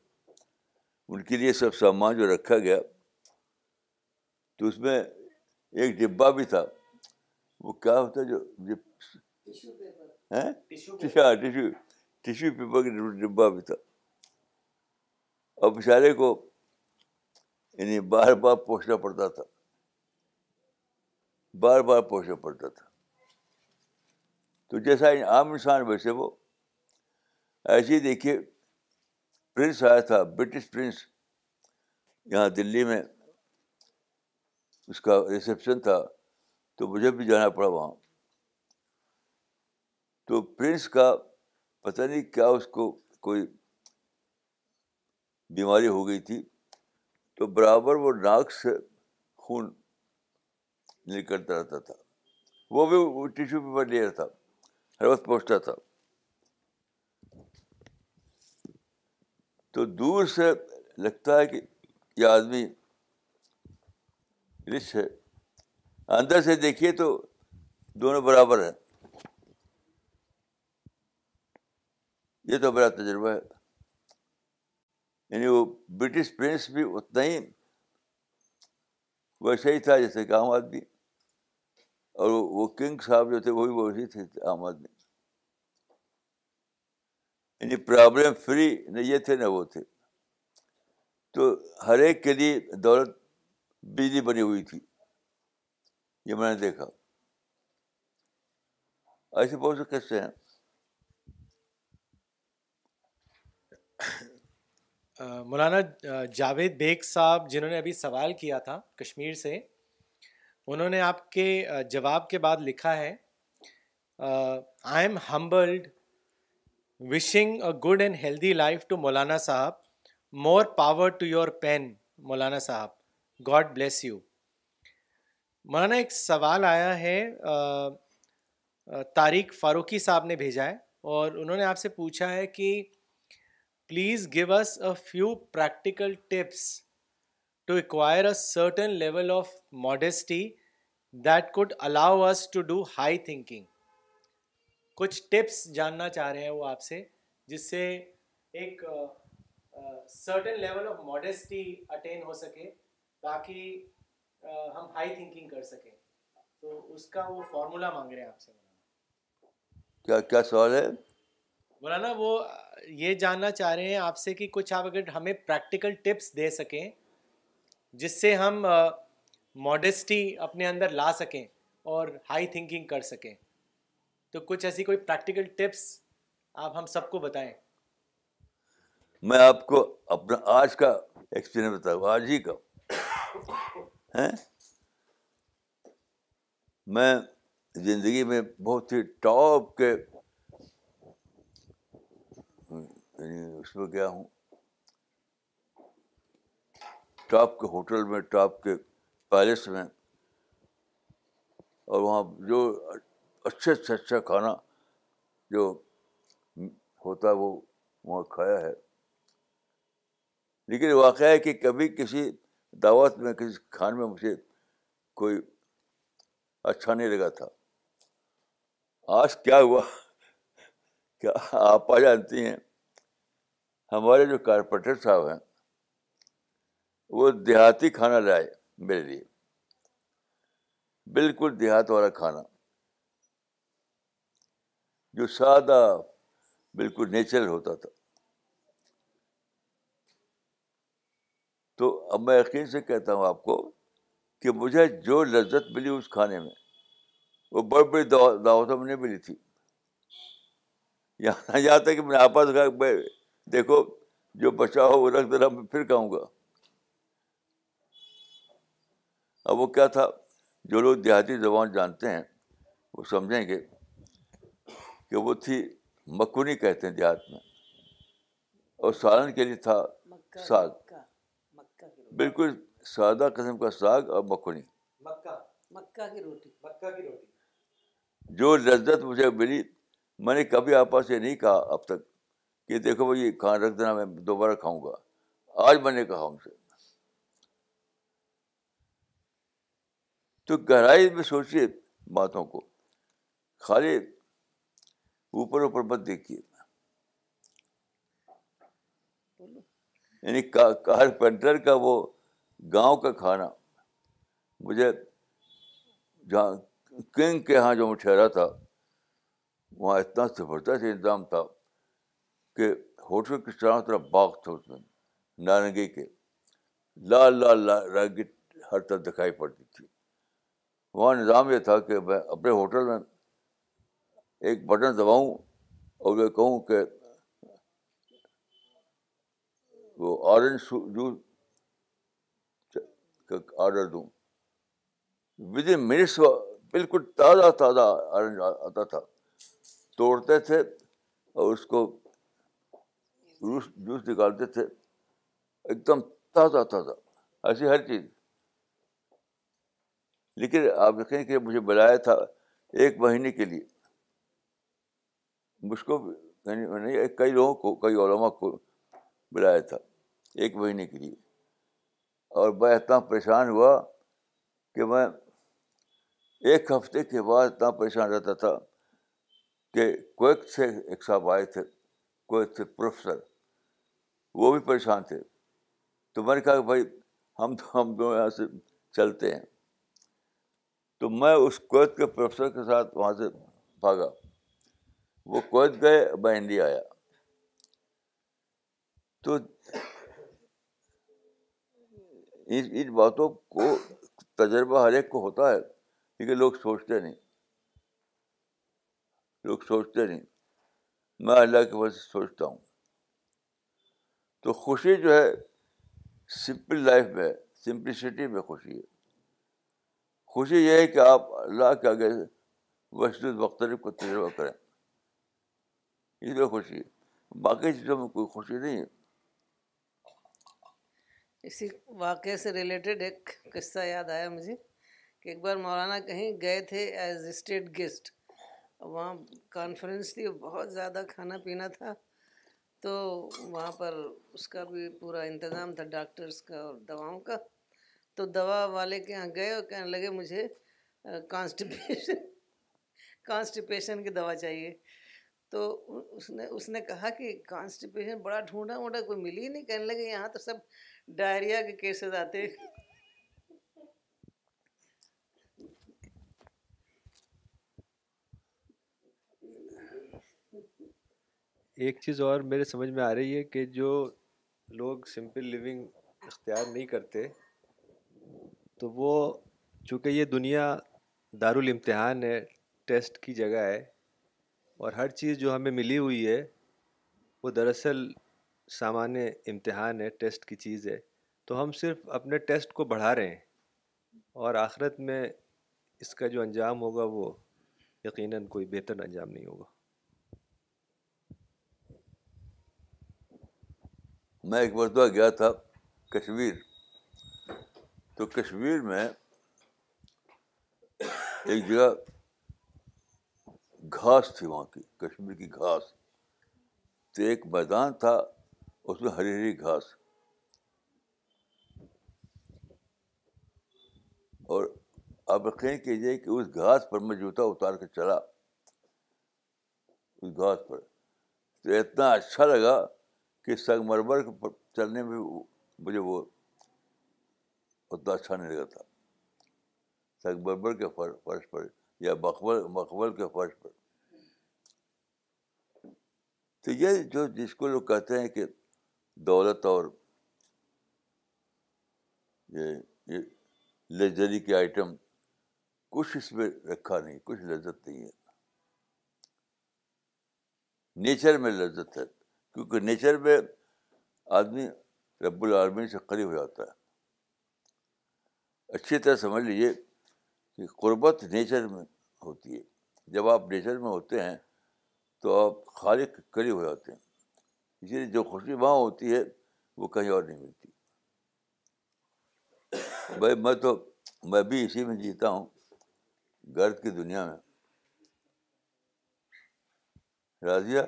ان کے لیے سب سامان جو رکھا گیا تو اس میں ایک ڈبہ بھی تھا وہ کیا ہوتا جو ٹیشو پیپر ہاں؟ ہاں، کا ڈبا بھی تھا اور بیچارے کو یعنی بار بار پوچھنا پڑتا تھا بار بار پہنچنا پڑتا تھا تو جیسا عام انسان ویسے وہ ایسے ہی دیکھیے پرنس آیا تھا برٹش پرنس یہاں دلی میں اس کا ریسیپشن تھا تو مجھے بھی جانا پڑا وہاں تو پرنس کا پتہ نہیں کیا اس کو کوئی بیماری ہو گئی تھی تو برابر وہ ناک سے خون نکلتا رہتا تھا وہ بھی وہ ٹیشو پیپر لے رہا تھا ہر وقت پہنچتا تھا تو دور سے لگتا ہے کہ یہ آدمی رچ ہے اندر سے دیکھیے تو دونوں برابر ہیں یہ تو بڑا تجربہ ہے یعنی وہ برٹش پرنس بھی اتنا ہی ویسا ہی تھا جیسے کہ عام آدمی اور وہ کنگ صاحب جو تھے وہ بھی ویسے تھے عام آدمی یعنی پرابلم فری نہ یہ تھے نہ وہ تھے تو ہر ایک کے لیے دولت بجلی بنی ہوئی تھی یہ میں نے دیکھا ایسے بہت سے قصے ہیں مولانا جاوید بیگ صاحب جنہوں نے ابھی سوال کیا تھا کشمیر سے انہوں نے آپ کے جواب کے بعد لکھا ہے I am humbled wishing a good and healthy life to Maulana Sahab more power to your pen Maulana Sahab God bless you مولانا ایک سوال آیا ہے طارق فاروقی صاحب نے بھیجا ہے اور انہوں نے آپ سے پوچھا ہے کہ please give us a few practical tips to acquire a certain level of modesty that could allow us to do high thinking کچھ ٹپس جاننا چاہ رہے ہیں وہ آپ سے جس سے ایک certain level of modesty attain ہو سکے تاکہ ہم ہائی تھنکنگ کر سکیں تو اس کا وہ فارمولا مانگ رہے ہیں آپ سے کیا کیا سوال ہے مولانا وہ یہ جاننا چاہ رہے ہیں آپ سے کہ کچھ آپ اگر ہمیں پریکٹیکل ٹپس دے سکیں جس سے ہم ماڈیسٹی اپنے اندر لا سکیں اور ہائی تھنکنگ کر سکیں تو کچھ ایسی کوئی پریکٹیکل ٹپس آپ ہم سب کو بتائیں میں آپ کو اپنا آج کا ایکسپیرینس بتا ہوں آج ہی کا میں زندگی میں بہت ہی ٹاپ کے اس میں گیا ہوں ٹاپ کے ہوٹل میں ٹاپ کے پیلس میں اور وہاں جو اچھے سے اچھا کھانا جو ہوتا ہے وہ وہاں کھایا ہے لیکن واقعہ ہے کہ کبھی کسی دعوت میں کسی کھانے میں مجھے کوئی اچھا نہیں لگا تھا آج کیا ہوا کیا آپ آ جانتی ہیں ہمارے جو کارپوریٹر صاحب ہیں وہ دیہاتی کھانا لائے میرے لیے بالکل دیہات والا کھانا جو سادہ بالکل نیچرل ہوتا تھا تو اب میں یقین سے کہتا ہوں آپ کو کہ مجھے جو لذت ملی اس کھانے میں وہ بڑی بڑی دعوتوں میں نہیں ملی تھی یہاں یہاں تک کہ میں آپس میں دیکھو جو بچا ہو وہ رکھ میں پھر کہوں گا اب وہ کیا تھا جو لوگ دیہاتی زبان جانتے ہیں وہ سمجھیں گے کہ وہ تھی مکونی کہتے ہیں دیہات میں اور سالن کے لیے تھا ساگ ساگ بالکل سادہ قسم کا اور مکونی جو لذت مجھے ملی میں نے کبھی سے نہیں کہا اب تک کہ دیکھو بھائی کھانا رکھ دینا میں دوبارہ کھاؤں گا آج میں نے کہا سے تو گہرائی میں سوچیے باتوں کو خالی اوپر اوپر بت دیکھیے یعنی کارپینٹر کا وہ گاؤں کا کھانا مجھے جہاں کنگ کے یہاں جو میں ٹھہرا تھا وہاں اتنا زبردست انتظام تھا کہ ہوٹل کے چاروں طرف باغ تھا اس میں نارنگی کے لال لال لال رنگی ہر طرف دکھائی پڑتی تھی وہاں نظام یہ تھا کہ میں اپنے ہوٹل میں ایک بٹن دباؤں اور میں کہوں کہ وہ آرنج جوس کا آڈر دوں ود ان منٹس بالکل تازہ تازہ آرنج آتا تھا توڑتے تھے اور اس کو جوس نکالتے تھے ایک دم تازہ تازہ ایسی ہر چیز لیکن آپ دیکھیں کہ مجھے بلایا تھا ایک مہینے کے لیے مجھ کو یعنی کئی لوگوں کو کئی علما کو بلایا تھا ایک مہینے کے لیے اور میں اتنا پریشان ہوا کہ میں ایک ہفتے کے بعد اتنا پریشان رہتا تھا کہ کویت سے ایک صاحب آئے تھے کویت سے پروفیسر وہ بھی پریشان تھے تو میں نے کہا کہ بھائی ہم تو ہم دو یہاں سے چلتے ہیں تو میں اس کویت کے پروفیسر کے ساتھ وہاں سے بھاگا وہ کویت گئے میں انڈیا آیا تو ان باتوں کو تجربہ ہر ایک کو ہوتا ہے کیونکہ لوگ سوچتے نہیں لوگ سوچتے نہیں میں اللہ کے وجہ سے سوچتا ہوں تو خوشی جو ہے سمپل لائف میں سمپلسٹی میں خوشی ہے خوشی یہ ہے کہ آپ اللہ کے آگے وسط مختلف کو تجربہ کریں اس خوشی باقی چیزوں میں کوئی خوشی نہیں ہے اسی واقعے سے ریلیٹڈ ایک قصہ یاد آیا مجھے کہ ایک بار مولانا کہیں گئے تھے ایز اسٹیٹ گیسٹ وہاں کانفرنس تھی بہت زیادہ کھانا پینا تھا تو وہاں پر اس کا بھی پورا انتظام تھا ڈاکٹرس کا اور دواؤں کا تو دوا والے کے یہاں گئے اور کہنے لگے مجھے کانسٹیپیشن کانسٹیپیشن کی دوا چاہیے تو اس نے اس نے کہا کہ کانسٹیپیشن بڑا ڈھونڈا ووڈا کوئی ملی ہی نہیں کہنے لگے یہاں تو سب ڈائریا کے کیسز آتے ایک چیز اور میرے سمجھ میں آ رہی ہے کہ جو لوگ سمپل لیونگ اختیار نہیں کرتے تو وہ چونکہ یہ دنیا دارالمتحان ہے ٹیسٹ کی جگہ ہے اور ہر چیز جو ہمیں ملی ہوئی ہے وہ دراصل سامان امتحان ہے ٹیسٹ کی چیز ہے تو ہم صرف اپنے ٹیسٹ کو بڑھا رہے ہیں اور آخرت میں اس کا جو انجام ہوگا وہ یقیناً کوئی بہتر انجام نہیں ہوگا میں ایک مرتبہ گیا تھا کشمیر تو کشمیر میں ایک جگہ گھاس تھی وہاں کی کشمیر کی گھاس تو ایک میدان تھا اس میں ہری ہری گھاس اور آپ کہ اس گھاس پر میں جوتا اتار کے چلا اس گھاس پر تو اتنا اچھا لگا کہ سگ مربر پر چلنے میں مجھے وہ اتنا اچھا نہیں لگا تھا سگ مربر کے فرش پر یا مقبل کے فرش پر تو یہ جو جس کو لوگ کہتے ہیں کہ دولت اور یہ لگزری کے آئٹم کچھ اس میں رکھا نہیں کچھ لذت نہیں ہے نیچر میں لذت ہے کیونکہ نیچر میں آدمی رب العالمین سے قریب ہو جاتا ہے اچھی طرح سمجھ لیجیے کہ قربت نیچر میں ہوتی ہے جب آپ نیچر میں ہوتے ہیں تو آپ خالق قریب ہو جاتے ہیں اسی لیے جو خوشی وہاں ہوتی ہے وہ کہیں اور نہیں ملتی بھائی میں تو میں بھی اسی میں جیتا ہوں گرد کی دنیا میں راضیہ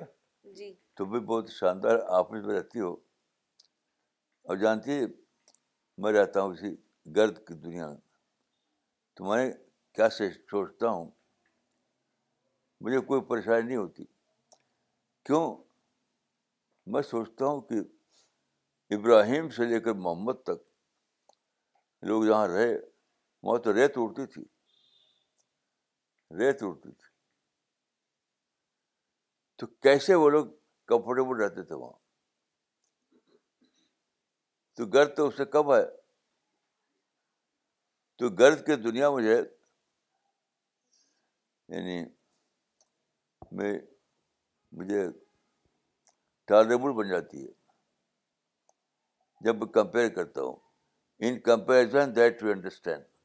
جی۔ تم بھی بہت شاندار آفس میں رہتی ہو اور جانتی میں رہتا ہوں اسی گرد کی دنیا میں میں کیا سے سوچتا ہوں مجھے کوئی پریشانی نہیں ہوتی کیوں میں سوچتا ہوں کہ ابراہیم سے لے کر محمد تک لوگ جہاں رہے وہاں تو ریت اڑتی تھی ریت اڑتی تھی تو کیسے وہ لوگ کمفرٹیبل رہتے تھے وہاں تو گرد تو اس سے کب ہے تو گرد کی دنیا مجھے یعنی میں مجھے ٹالریبل بن جاتی ہے جب میں کمپیئر کرتا ہوں in comparison that to understand